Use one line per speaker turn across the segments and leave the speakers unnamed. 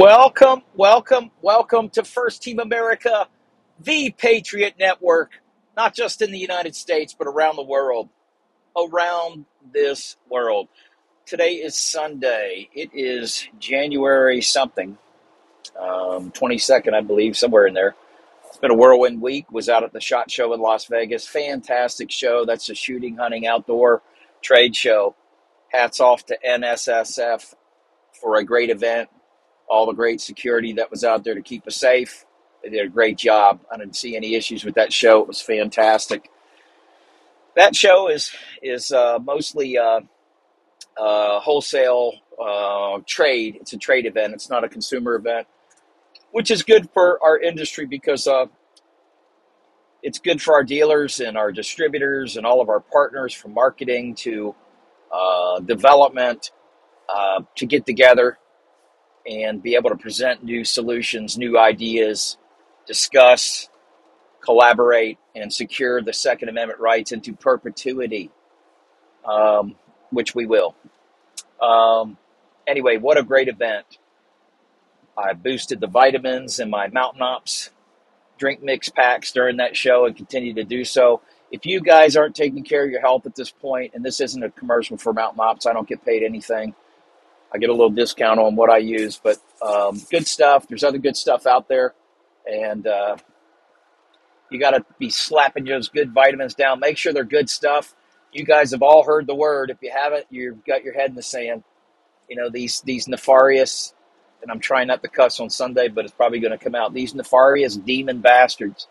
Welcome, welcome, welcome to First Team America, the Patriot Network, not just in the United States, but around the world. Around this world. Today is Sunday. It is January something, um, 22nd, I believe, somewhere in there. It's been a whirlwind week. Was out at the SHOT Show in Las Vegas. Fantastic show. That's a shooting, hunting, outdoor trade show. Hats off to NSSF for a great event all the great security that was out there to keep us safe. They did a great job. I didn't see any issues with that show. It was fantastic. That show is is uh, mostly uh, uh, wholesale uh, trade. It's a trade event. It's not a consumer event, which is good for our industry because uh, it's good for our dealers and our distributors and all of our partners from marketing to uh, development to get together and be able to present new solutions, new ideas, discuss, collaborate, and secure the Second Amendment rights into perpetuity, um, which we will. Um, anyway, what a great event. I boosted the vitamins in my Mountain Ops drink mix packs during that show and continue to do so. If you guys aren't taking care of your health at this point, and this isn't a commercial for Mountain Ops, I don't get paid anything I get a little discount on what I use, but um, good stuff. There's other good stuff out there, and uh, you got to be slapping those good vitamins down. Make sure they're good stuff. You guys have all heard the word. If you haven't, you've got your head in the sand. You know these these nefarious, and I'm trying not to cuss on Sunday, but it's probably going to come out. These nefarious demon bastards,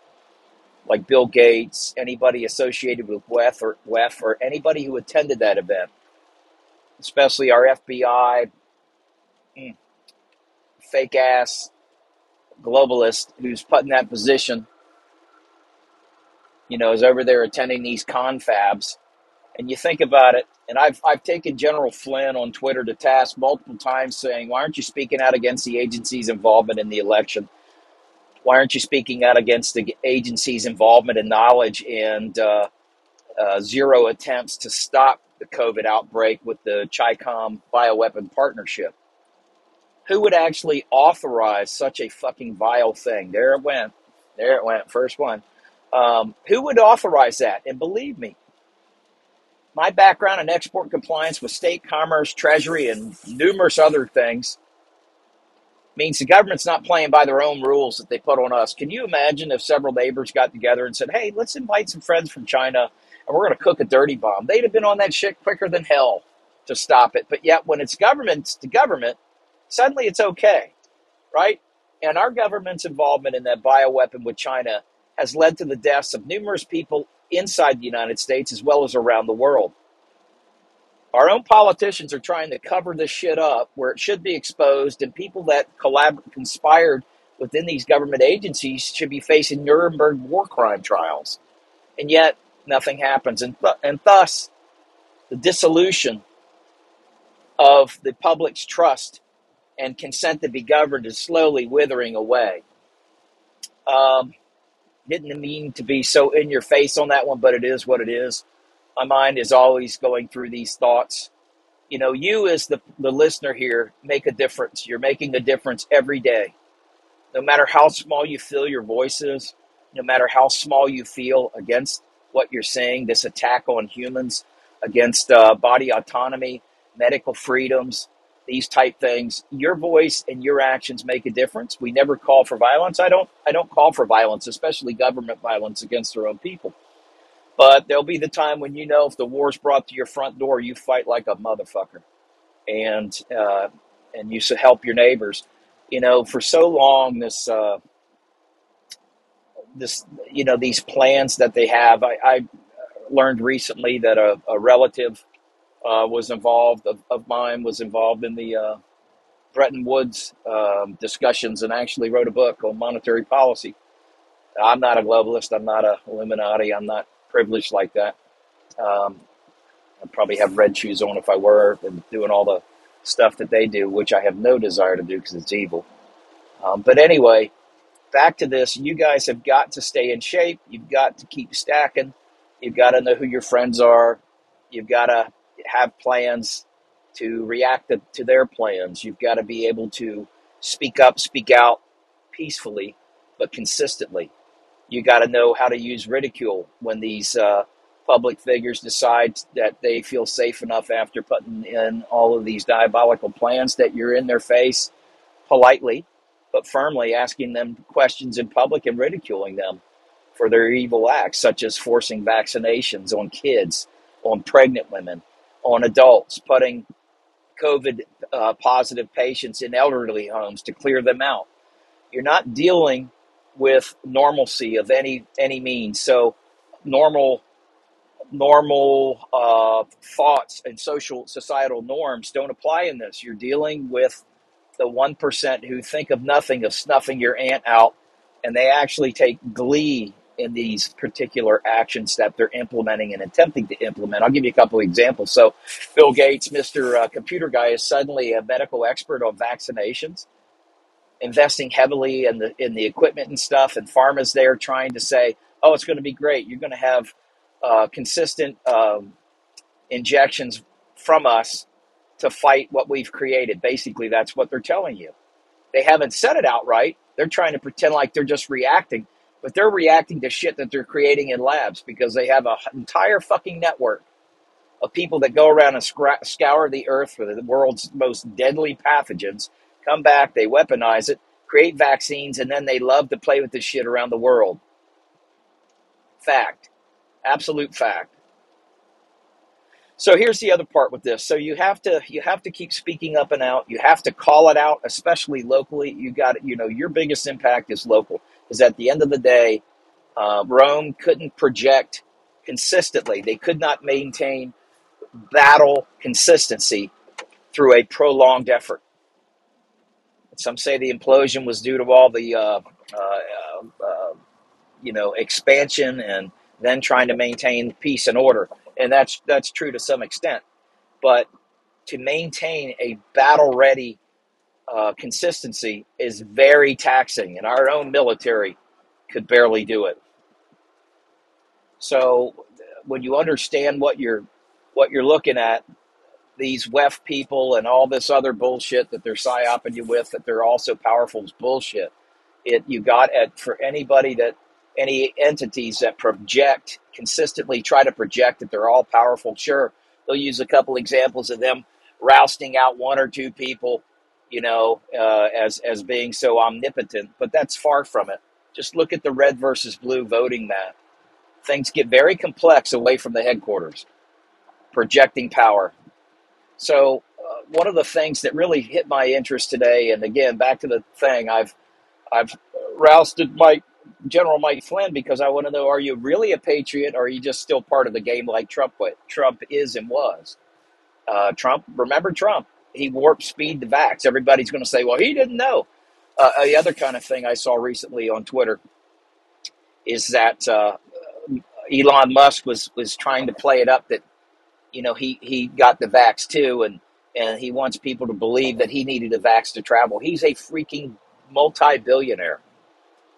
like Bill Gates, anybody associated with WEF or WEF, or anybody who attended that event especially our FBI mm, fake ass globalist who's put in that position, you know, is over there attending these confabs. And you think about it, and I've, I've taken General Flynn on Twitter to task multiple times saying, why aren't you speaking out against the agency's involvement in the election? Why aren't you speaking out against the agency's involvement and knowledge and uh, uh, zero attempts to stop the COVID outbreak with the CHICOM bioweapon partnership. Who would actually authorize such a fucking vile thing? There it went. There it went. First one. Um, who would authorize that? And believe me, my background in export compliance with state commerce, treasury, and numerous other things means the government's not playing by their own rules that they put on us. Can you imagine if several neighbors got together and said, hey, let's invite some friends from China and we're going to cook a dirty bomb. They'd have been on that shit quicker than hell to stop it. But yet, when it's government to government, suddenly it's okay, right? And our government's involvement in that bioweapon with China has led to the deaths of numerous people inside the United States as well as around the world. Our own politicians are trying to cover this shit up where it should be exposed, and people that collab- conspired within these government agencies should be facing Nuremberg war crime trials. And yet, nothing happens. And, th- and thus, the dissolution of the public's trust and consent to be governed is slowly withering away. Um, didn't mean to be so in your face on that one, but it is what it is. My mind is always going through these thoughts. You know, you as the, the listener here make a difference. You're making a difference every day. No matter how small you feel your voice is, no matter how small you feel against what you're saying, this attack on humans against uh, body autonomy, medical freedoms, these type things. Your voice and your actions make a difference. We never call for violence. I don't. I don't call for violence, especially government violence against their own people. But there'll be the time when you know if the war's brought to your front door, you fight like a motherfucker, and uh, and you help your neighbors. You know, for so long, this uh, this you know these plans that they have. I, I learned recently that a, a relative uh, was involved of, of, mine was involved in the uh, Bretton Woods um, discussions and actually wrote a book on monetary policy. I'm not a globalist. I'm not a Illuminati. I'm not privileged like that. Um, I'd probably have red shoes on if I were and doing all the stuff that they do, which I have no desire to do because it's evil. Um, but anyway, back to this, you guys have got to stay in shape. You've got to keep stacking. You've got to know who your friends are. You've got to have plans to react to, their plans. You've got to be able to Speak up, speak out peacefully, but consistently. You got to know how to use ridicule when these uh, public figures decide that they feel safe enough after putting in all of these diabolical plans that you're in their face politely but firmly asking them questions in public and ridiculing them for their evil acts, such as forcing vaccinations on kids, on pregnant women, on adults, putting COVID uh, positive patients in elderly homes to clear them out. You're not dealing with normalcy of any any means. So normal normal uh, thoughts and social societal norms don't apply in this. You're dealing with the 1% who think of nothing of snuffing your aunt out, and they actually take glee in these particular actions that they're implementing and attempting to implement. I'll give you a couple of examples. So, Bill Gates, Mr. Uh, computer guy, is suddenly a medical expert on vaccinations, investing heavily in the in the equipment and stuff. And pharma's there trying to say, "Oh, it's going to be great. You're going to have uh, consistent um, injections from us to fight what we've created." Basically, that's what they're telling you. They haven't said it outright. They're trying to pretend like they're just reacting, but they're reacting to shit that they're creating in labs because they have an entire fucking network of people that go around and scra- scour the earth for the world's most deadly pathogens, come back, they weaponize it, create vaccines, and then they love to play with this shit around the world. Fact. Absolute fact. So here's the other part with this. So you have to you have to keep speaking up and out. You have to call it out, especially locally. You got you know your biggest impact is local. Is at the end of the day, uh, Rome couldn't project consistently. They could not maintain battle consistency through a prolonged effort. Some say the implosion was due to all the uh, uh, uh, you know expansion and then trying to maintain peace and order, and that's that's true to some extent. But to maintain a battle ready uh, consistency is very taxing, and our own military could barely do it. So when you understand what you're what you're looking at, these WEF people and all this other bullshit that they're psyoping you with, that they're also powerful is bullshit. It you got at for anybody that any entities that project consistently try to project that they're all powerful. Sure, they'll use a couple examples of them rousting out one or two people, you know, uh, as as being so omnipotent, but that's far from it. Just look at the red versus blue voting map. Things get very complex away from the headquarters, projecting power. So, uh, one of the things that really hit my interest today, and again, back to the thing, I've I've rousted Mike General Mike Flynn because I want to know: Are you really a patriot, or are you just still part of the game like Trump? What Trump is and was. Uh, Trump, remember Trump? He warped speed to vax. Everybody's going to say, "Well, he didn't know." Uh, the other kind of thing I saw recently on Twitter is that uh, Elon Musk was was trying to play it up that you know he he got the vax too, and and he wants people to believe that he needed a vax to travel. He's a freaking multi-billionaire.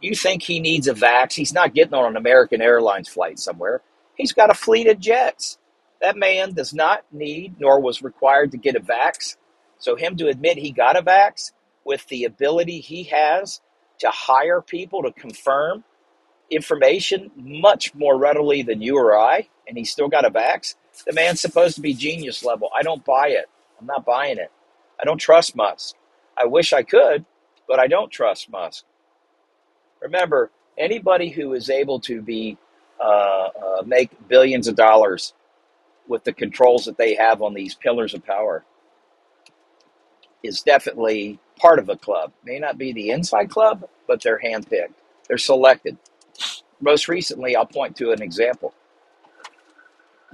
You think he needs a vax? He's not getting on an American Airlines flight somewhere. He's got a fleet of jets. That man does not need nor was required to get a vax. So, him to admit he got a vax with the ability he has to hire people to confirm information much more readily than you or I, and he's still got a vax, the man's supposed to be genius level. I don't buy it. I'm not buying it. I don't trust Musk. I wish I could, but I don't trust Musk. Remember, anybody who is able to be uh, uh, make billions of dollars with the controls that they have on these pillars of power is definitely part of a club. May not be the inside club, but they're handpicked. They're selected. Most recently, I'll point to an example.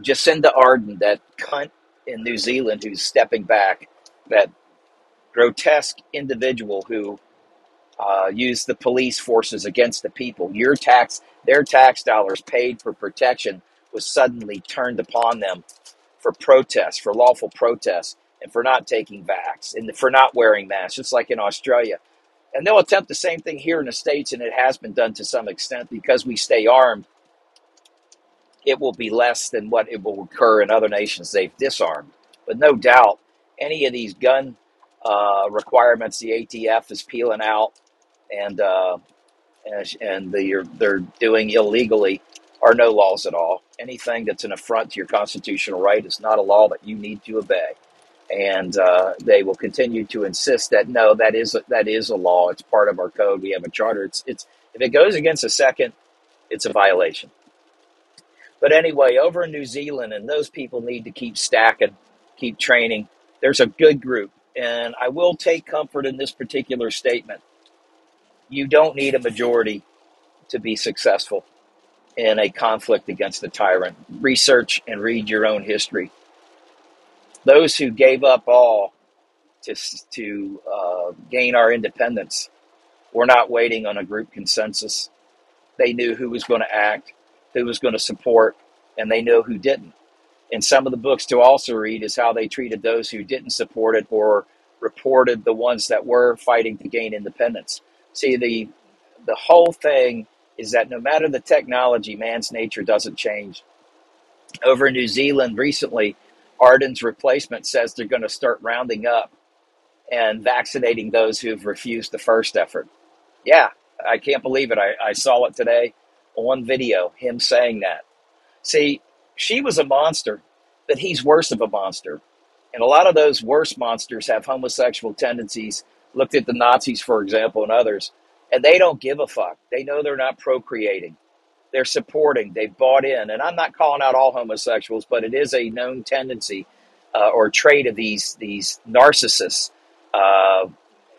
Jacinda Ardern, that cunt in New Zealand who's stepping back, that grotesque individual who uh, use the police forces against the people. Your tax, their tax dollars paid for protection was suddenly turned upon them for protests, for lawful protests, and for not taking vax, and for not wearing masks, just like in Australia. And they'll attempt the same thing here in the States, and it has been done to some extent because we stay armed. It will be less than what it will occur in other nations they've disarmed. But no doubt, any of these gun uh, requirements the ATF is peeling out and uh, and, and the, they're doing illegally are no laws at all. Anything that's an affront to your constitutional right is not a law that you need to obey. And uh, they will continue to insist that no, that is a, that is a law. It's part of our code. We have a charter. It's it's if it goes against a second, it's a violation. But anyway, over in New Zealand, and those people need to keep stacking, keep training. There's a good group, and I will take comfort in this particular statement. You don't need a majority to be successful in a conflict against the tyrant. Research and read your own history. Those who gave up all to, to uh, gain our independence were not waiting on a group consensus. They knew who was going to act, who was going to support, and they knew who didn't. And some of the books to also read is how they treated those who didn't support it or reported the ones that were fighting to gain independence. See, the the whole thing is that no matter the technology, man's nature doesn't change. Over in New Zealand recently, Ardern's replacement says they're going to start rounding up and vaccinating those who've refused the first effort. Yeah, I can't believe it. I, I saw it today on video, him saying that. See, she was a monster, but he's worse of a monster. And a lot of those worst monsters have homosexual tendencies. Looked at the Nazis, for example, and others and they don't give a fuck. They know they're not procreating. They're supporting. They've bought in. And I'm not calling out all homosexuals, but it is a known tendency uh, or trait of these these narcissists, uh,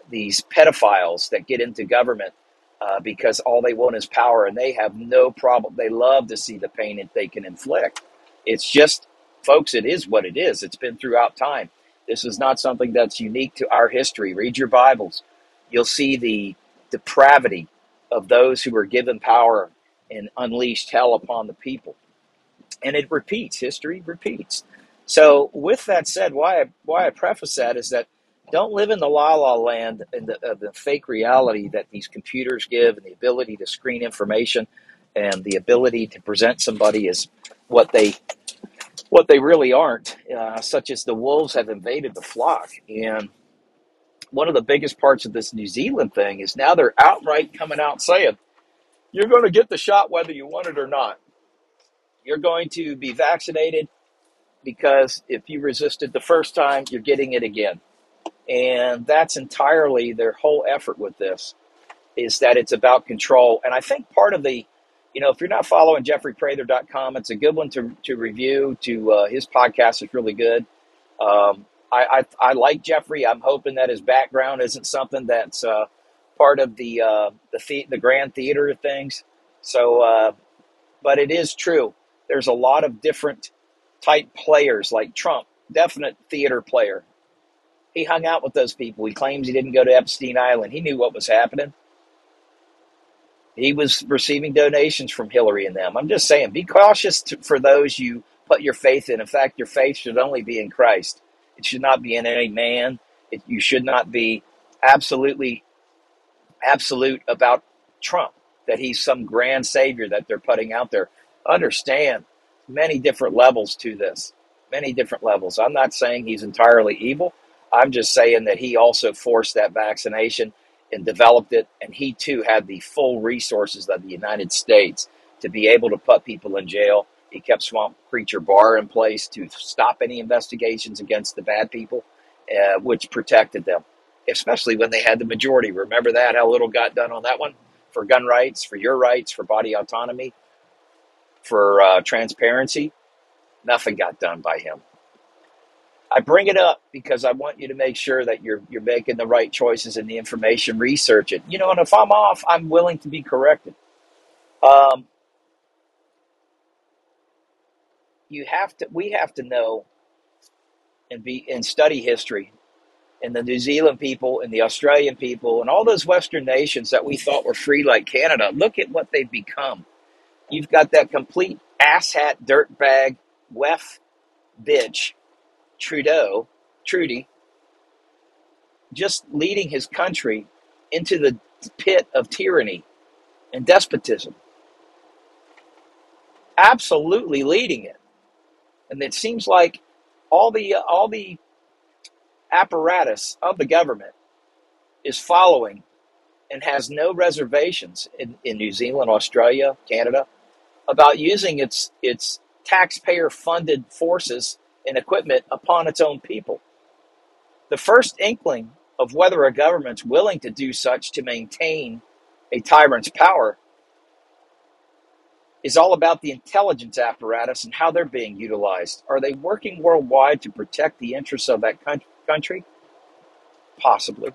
these pedophiles that get into government uh, because all they want is power, and they have no problem. They love to see the pain that they can inflict. It's just, folks, it is what it is. It's been throughout time. This is not something that's unique to our history. Read your Bibles. You'll see the depravity of those who were given power and unleashed hell upon the people. And it repeats, history repeats. So, with that said, why I, why I preface that is that don't live in the la la land and the, the fake reality that these computers give and the ability to screen information and the ability to present somebody as what they what they really aren't, uh, such as the wolves have invaded the flock. And one of the biggest parts of this New Zealand thing is now they're outright coming out saying, you're going to get the shot whether you want it or not. You're going to be vaccinated because if you resisted the first time, you're getting it again. And that's entirely their whole effort with this is that it's about control. And I think part of the, you know, if you're not following jeffreyprather.com, it's a good one to, to review. To uh, his podcast is really good. Um, I, I, I like Jeffrey. I'm hoping that his background isn't something that's uh, part of the uh, the, the grand theater of things. So, uh, but it is true. There's a lot of different type players, like Trump, definite theater player. He hung out with those people. He claims he didn't go to Epstein Island. He knew what was happening. He was receiving donations from Hillary and them. I'm just saying, be cautious to, for those you put your faith in. In fact, your faith should only be in Christ. It should not be in any man. It, you should not be absolutely absolute about Trump, that he's some grand savior that they're putting out there. Understand many different levels to this, many different levels. I'm not saying he's entirely evil. I'm just saying that he also forced that vaccination and developed it, and he too had the full resources of the United States to be able to put people in jail he kept Swamp Creature Barr in place to stop any investigations against the bad people, uh, which protected them, especially when they had the majority. Remember that, how little got done on that one? For gun rights, for your rights, for body autonomy, for uh, transparency. Nothing got done by him. I bring it up because I want you to make sure that you're you're making the right choices and the information. Research it. You know, and if I'm off, I'm willing to be corrected. Um, you have to we have to know and be and study history and the New Zealand people and the Australian people and all those Western nations that we thought were free like Canada. Look at what they've become. You've got that complete asshat dirtbag wef bitch Trudeau, Trudy, just leading his country into the pit of tyranny and despotism. Absolutely leading it and it seems like all the all the apparatus of the government is following and has no reservations in, in New Zealand, Australia, Canada about using its its taxpayer funded forces and equipment upon its own people. The first inkling of whether a government's willing to do such to maintain a tyrant's power is all about the intelligence apparatus and how they're being utilized. Are they working worldwide to protect the interests of that country? Possibly.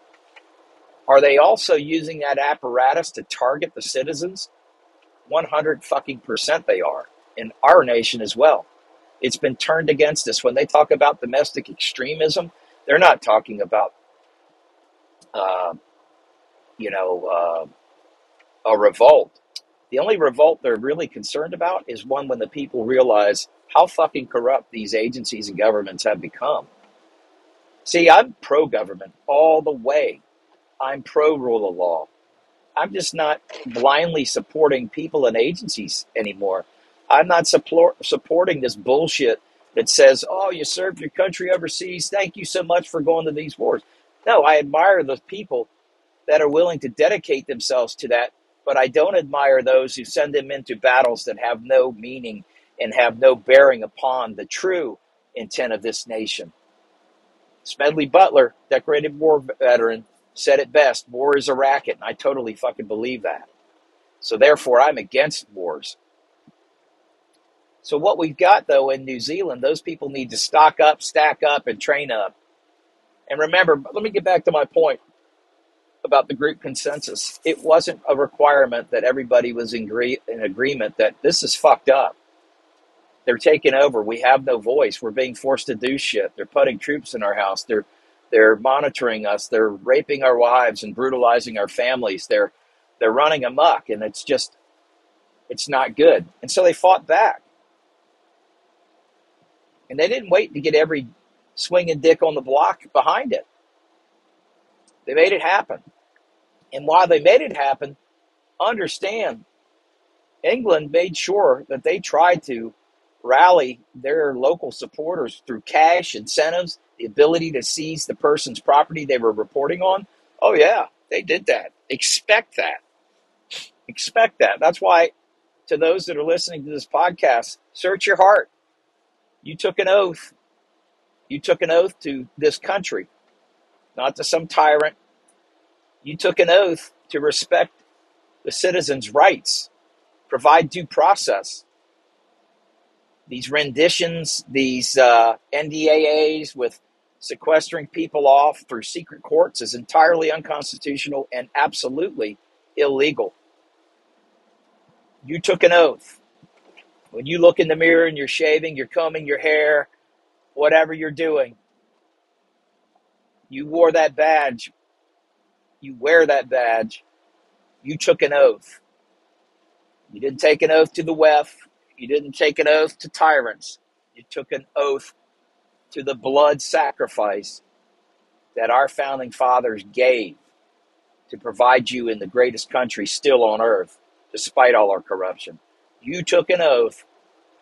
Are they also using that apparatus to target the citizens? 100 fucking percent they are. In our nation as well. It's been turned against us. When they talk about domestic extremism, they're not talking about, uh, you know, uh, a revolt. The only revolt they're really concerned about is one when the people realize how fucking corrupt these agencies and governments have become. See, I'm pro government all the way. I'm pro rule of law. I'm just not blindly supporting people and agencies anymore. I'm not support, supporting this bullshit that says, oh, you served your country overseas. Thank you so much for going to these wars. No, I admire the people that are willing to dedicate themselves to that, but I don't admire those who send them into battles that have no meaning and have no bearing upon the true intent of this nation. Smedley Butler, decorated war veteran, said it best war is a racket, and I totally fucking believe that. So therefore, I'm against wars. So what we've got though in New Zealand, those people need to stock up, stack up, and train up. And remember, let me get back to my point about the group consensus. It wasn't a requirement that everybody was in, in agreement that this is fucked up. They're taking over. We have no voice. We're being forced to do shit. They're putting troops in our house. They're they're monitoring us. They're raping our wives and brutalizing our families. They're they're running amok, and it's just it's not good. And so they fought back, and they didn't wait to get every swinging dick on the block behind it. They made it happen, and while they made it happen, understand England made sure that they tried to rally their local supporters through cash, incentives, the ability to seize the person's property they were reporting on. Oh, yeah, they did that. Expect that. Expect that. That's why, to those that are listening to this podcast, search your heart. You took an oath. You took an oath to this country, not to some tyrant. You took an oath to respect the citizens' rights, provide due process, these renditions, these uh, NDAAs with sequestering people off through secret courts is entirely unconstitutional and absolutely illegal. You took an oath. When you look in the mirror and you're shaving, you're combing your hair, whatever you're doing, you wore that badge. You wear that badge. You took an oath. You didn't take an oath to the WEF. You didn't take an oath to tyrants. You took an oath to the blood sacrifice that our founding fathers gave to provide you in the greatest country still on earth, despite all our corruption. You took an oath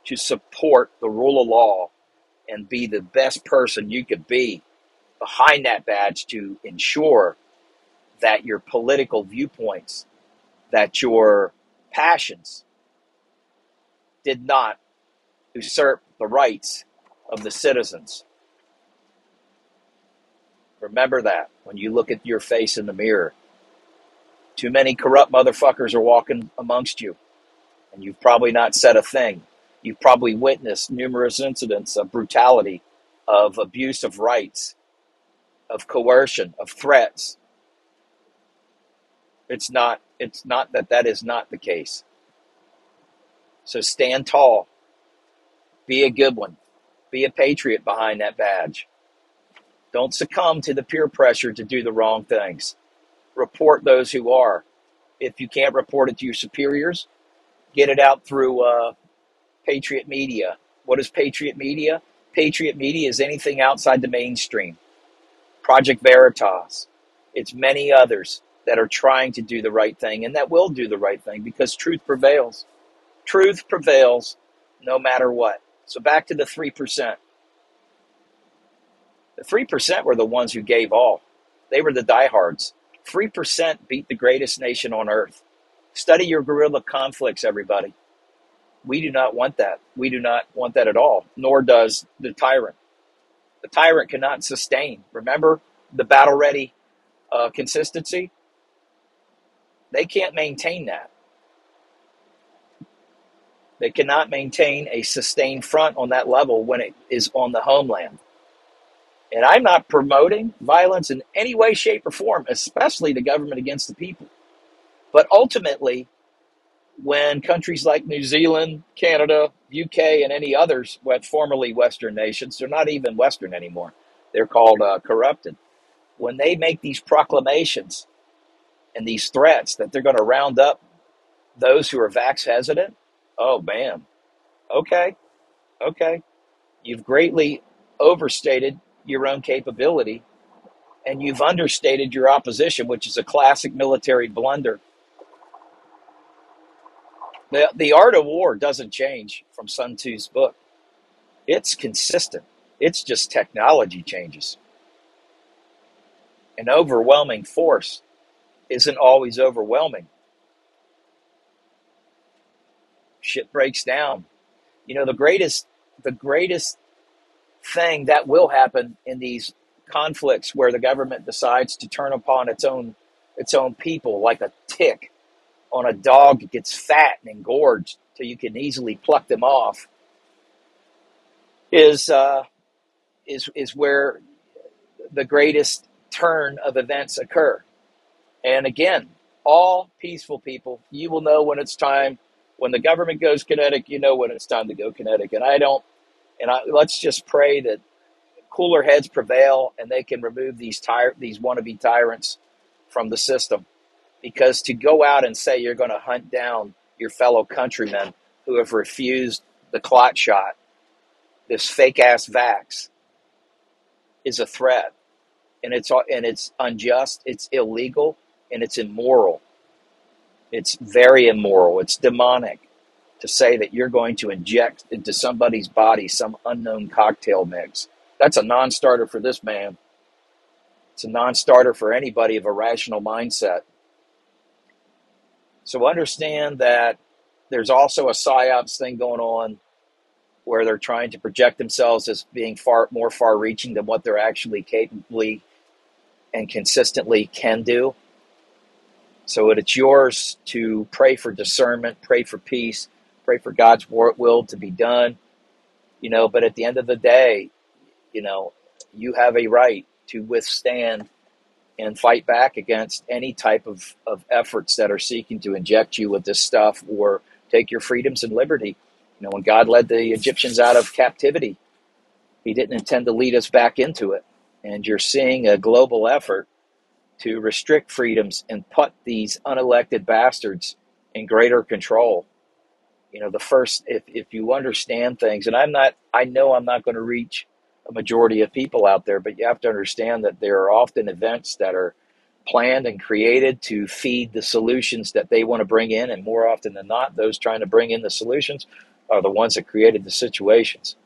to support the rule of law and be the best person you could be behind that badge to ensure that your political viewpoints, that your passions, did not usurp the rights of the citizens. Remember that when you look at your face in the mirror. Too many corrupt motherfuckers are walking amongst you, and you've probably not said a thing. You've probably witnessed numerous incidents of brutality, of abuse of rights, of coercion, of threats. It's not it's not that that is not the case. So stand tall. Be a good one. Be a patriot behind that badge. Don't succumb to the peer pressure to do the wrong things. Report those who are. If you can't report it to your superiors, get it out through uh, Patriot Media. What is Patriot Media? Patriot Media is anything outside the mainstream. Project Veritas. It's many others that are trying to do the right thing and that will do the right thing because truth prevails. Truth prevails no matter what. So back to the 3%. The 3% were the ones who gave all. They were the diehards. 3% beat the greatest nation on earth. Study your guerrilla conflicts, everybody. We do not want that. We do not want that at all, nor does the tyrant. The tyrant cannot sustain. Remember the battle ready uh, consistency? They can't maintain that. They cannot maintain a sustained front on that level when it is on the homeland. And I'm not promoting violence in any way, shape, or form, especially the government against the people. But ultimately, when countries like New Zealand, Canada, UK, and any others, what formerly Western nations, they're not even Western anymore, they're called uh, corrupted. When they make these proclamations and these threats that they're going to round up those who are vax hesitant, oh man, okay, okay, you've greatly overstated your own capability and you've understated your opposition, which is a classic military blunder. The, the art of war doesn't change from Sun Tzu's book. It's consistent. It's just technology changes. An overwhelming force isn't always overwhelming. Shit breaks down. You know, the greatest the greatest thing that will happen in these conflicts where the government decides to turn upon its own its own people like a tick on a dog that gets fat and engorged so you can easily pluck them off is uh, is is where the greatest turn of events occur. And again, all peaceful people, you will know when it's time. When the government goes kinetic, you know when it's time to go kinetic. And I don't and I, let's just pray that cooler heads prevail and they can remove these tire these wannabe tyrants from the system. Because to go out and say you're going to hunt down your fellow countrymen who have refused the clot shot, this fake ass vax, is a threat, and it's and it's unjust, it's illegal, and it's immoral. It's very immoral. It's demonic to say that you're going to inject into somebody's body some unknown cocktail mix. That's a non starter for this man. It's a non starter for anybody of a rational mindset. So understand that there's also a psyops thing going on where they're trying to project themselves as being far more far reaching than what they're actually capably and consistently can do. So it's yours to pray for discernment, pray for peace, pray for God's will to be done. You know, but at the end of the day, you know, you have a right to withstand and fight back against any type of, of efforts that are seeking to inject you with this stuff or take your freedoms and liberty. You know, when God led the Egyptians out of captivity, He didn't intend to lead us back into it. And you're seeing a global effort to restrict freedoms and put these unelected bastards in greater control you know the first if if you understand things and i'm not i know i'm not going to reach a majority of people out there but you have to understand that there are often events that are planned and created to feed the solutions that they want to bring in and more often than not those trying to bring in the solutions are the ones that created the situations.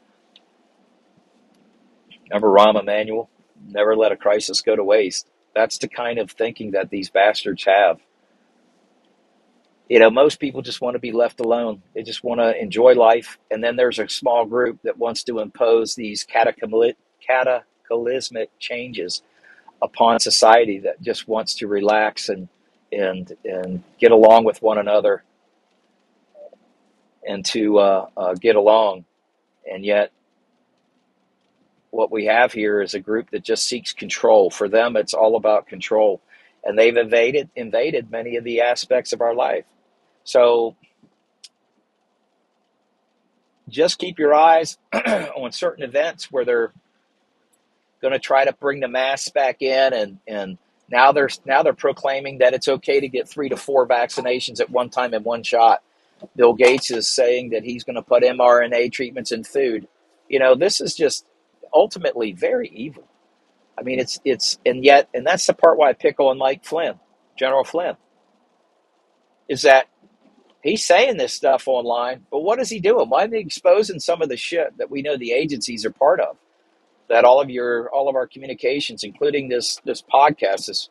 Remember rahm emanuel? Never let a crisis go to waste. That's the kind of thinking that these bastards have you know, most people just want to be left alone. They just want to enjoy life. And then there's a small group that wants to impose these cataclysmic changes upon society that just wants to relax and and and get along with one another and to uh, uh, get along. And yet, what we have here is a group that just seeks control. For them, it's all about control, and they've invaded invaded many of the aspects of our life. So just keep your eyes on certain events where they're going to try to bring the masks back in and and now they're now they're proclaiming that it's okay to get 3 to 4 vaccinations at one time in one shot. Bill Gates is saying that he's going to put mRNA treatments in food. You know, this is just ultimately very evil. I mean, it's it's and yet and that's the part why I pick on Mike Flynn, General Flynn, is that he's saying this stuff online, but what is he doing? Why are they exposing some of the shit that we know the agencies are part of? that all of your all of our communications, including this this podcast, this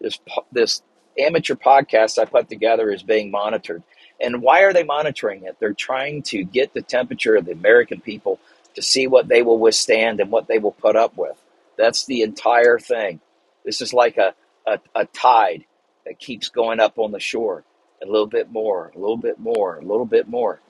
this this amateur podcast I put together, is being monitored. And why are they monitoring it? They're trying to get the temperature of the American people to see what they will withstand and what they will put up with. That's the entire thing. This is like a, a, a tide that keeps going up on the shore. A little bit more, a little bit more, a little bit more.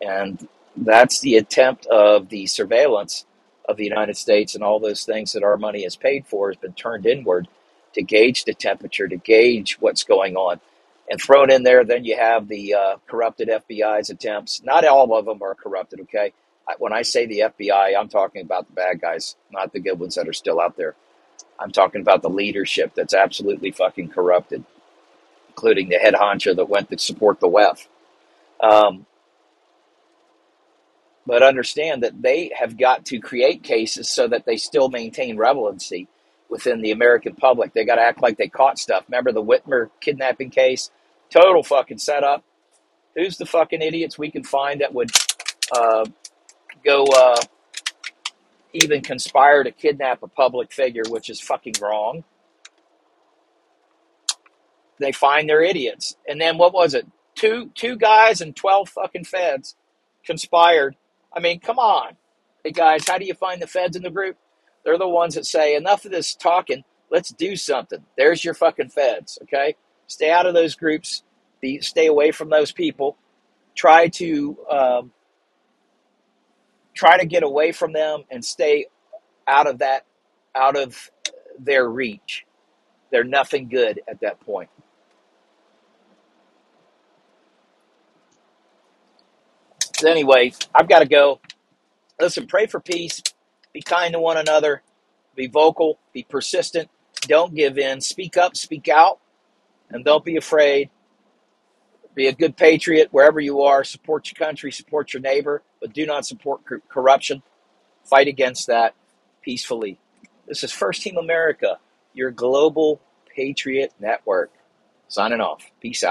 And that's the attempt of the surveillance of the United States and all those things that our money is paid for has been turned inward to gauge the temperature, to gauge what's going on. And thrown in there, then you have the uh, corrupted FBI's attempts. Not all of them are corrupted, okay? When I say the FBI, I'm talking about the bad guys, not the good ones that are still out there. I'm talking about the leadership that's absolutely fucking corrupted, including the head honcho that went to support the WEF. Um, but understand that they have got to create cases so that they still maintain relevancy within the American public. They got to act like they caught stuff. Remember the Whitmer kidnapping case? Total fucking setup. Who's the fucking idiots we can find that would uh, go uh, even conspire to kidnap a public figure, which is fucking wrong? They find their idiots. And then what was it? Two two guys and twelve fucking feds conspired I mean, come on. Hey guys, how do you find the feds in the group? They're the ones that say, enough of this talking, let's do something. There's your fucking feds, okay? Stay out of those groups, be, stay away from those people. Try to um, try to get away from them and stay out of that, out of their reach. They're nothing good at that point. So anyway, I've got to go. Listen, pray for peace. Be kind to one another. Be vocal. Be persistent. Don't give in. Speak up. Speak out. And don't be afraid. Be a good patriot wherever you are. Support your country. Support your neighbor. But do not support cor- corruption. Fight against that peacefully. This is First Team America, your global patriot network. Signing off. Peace out.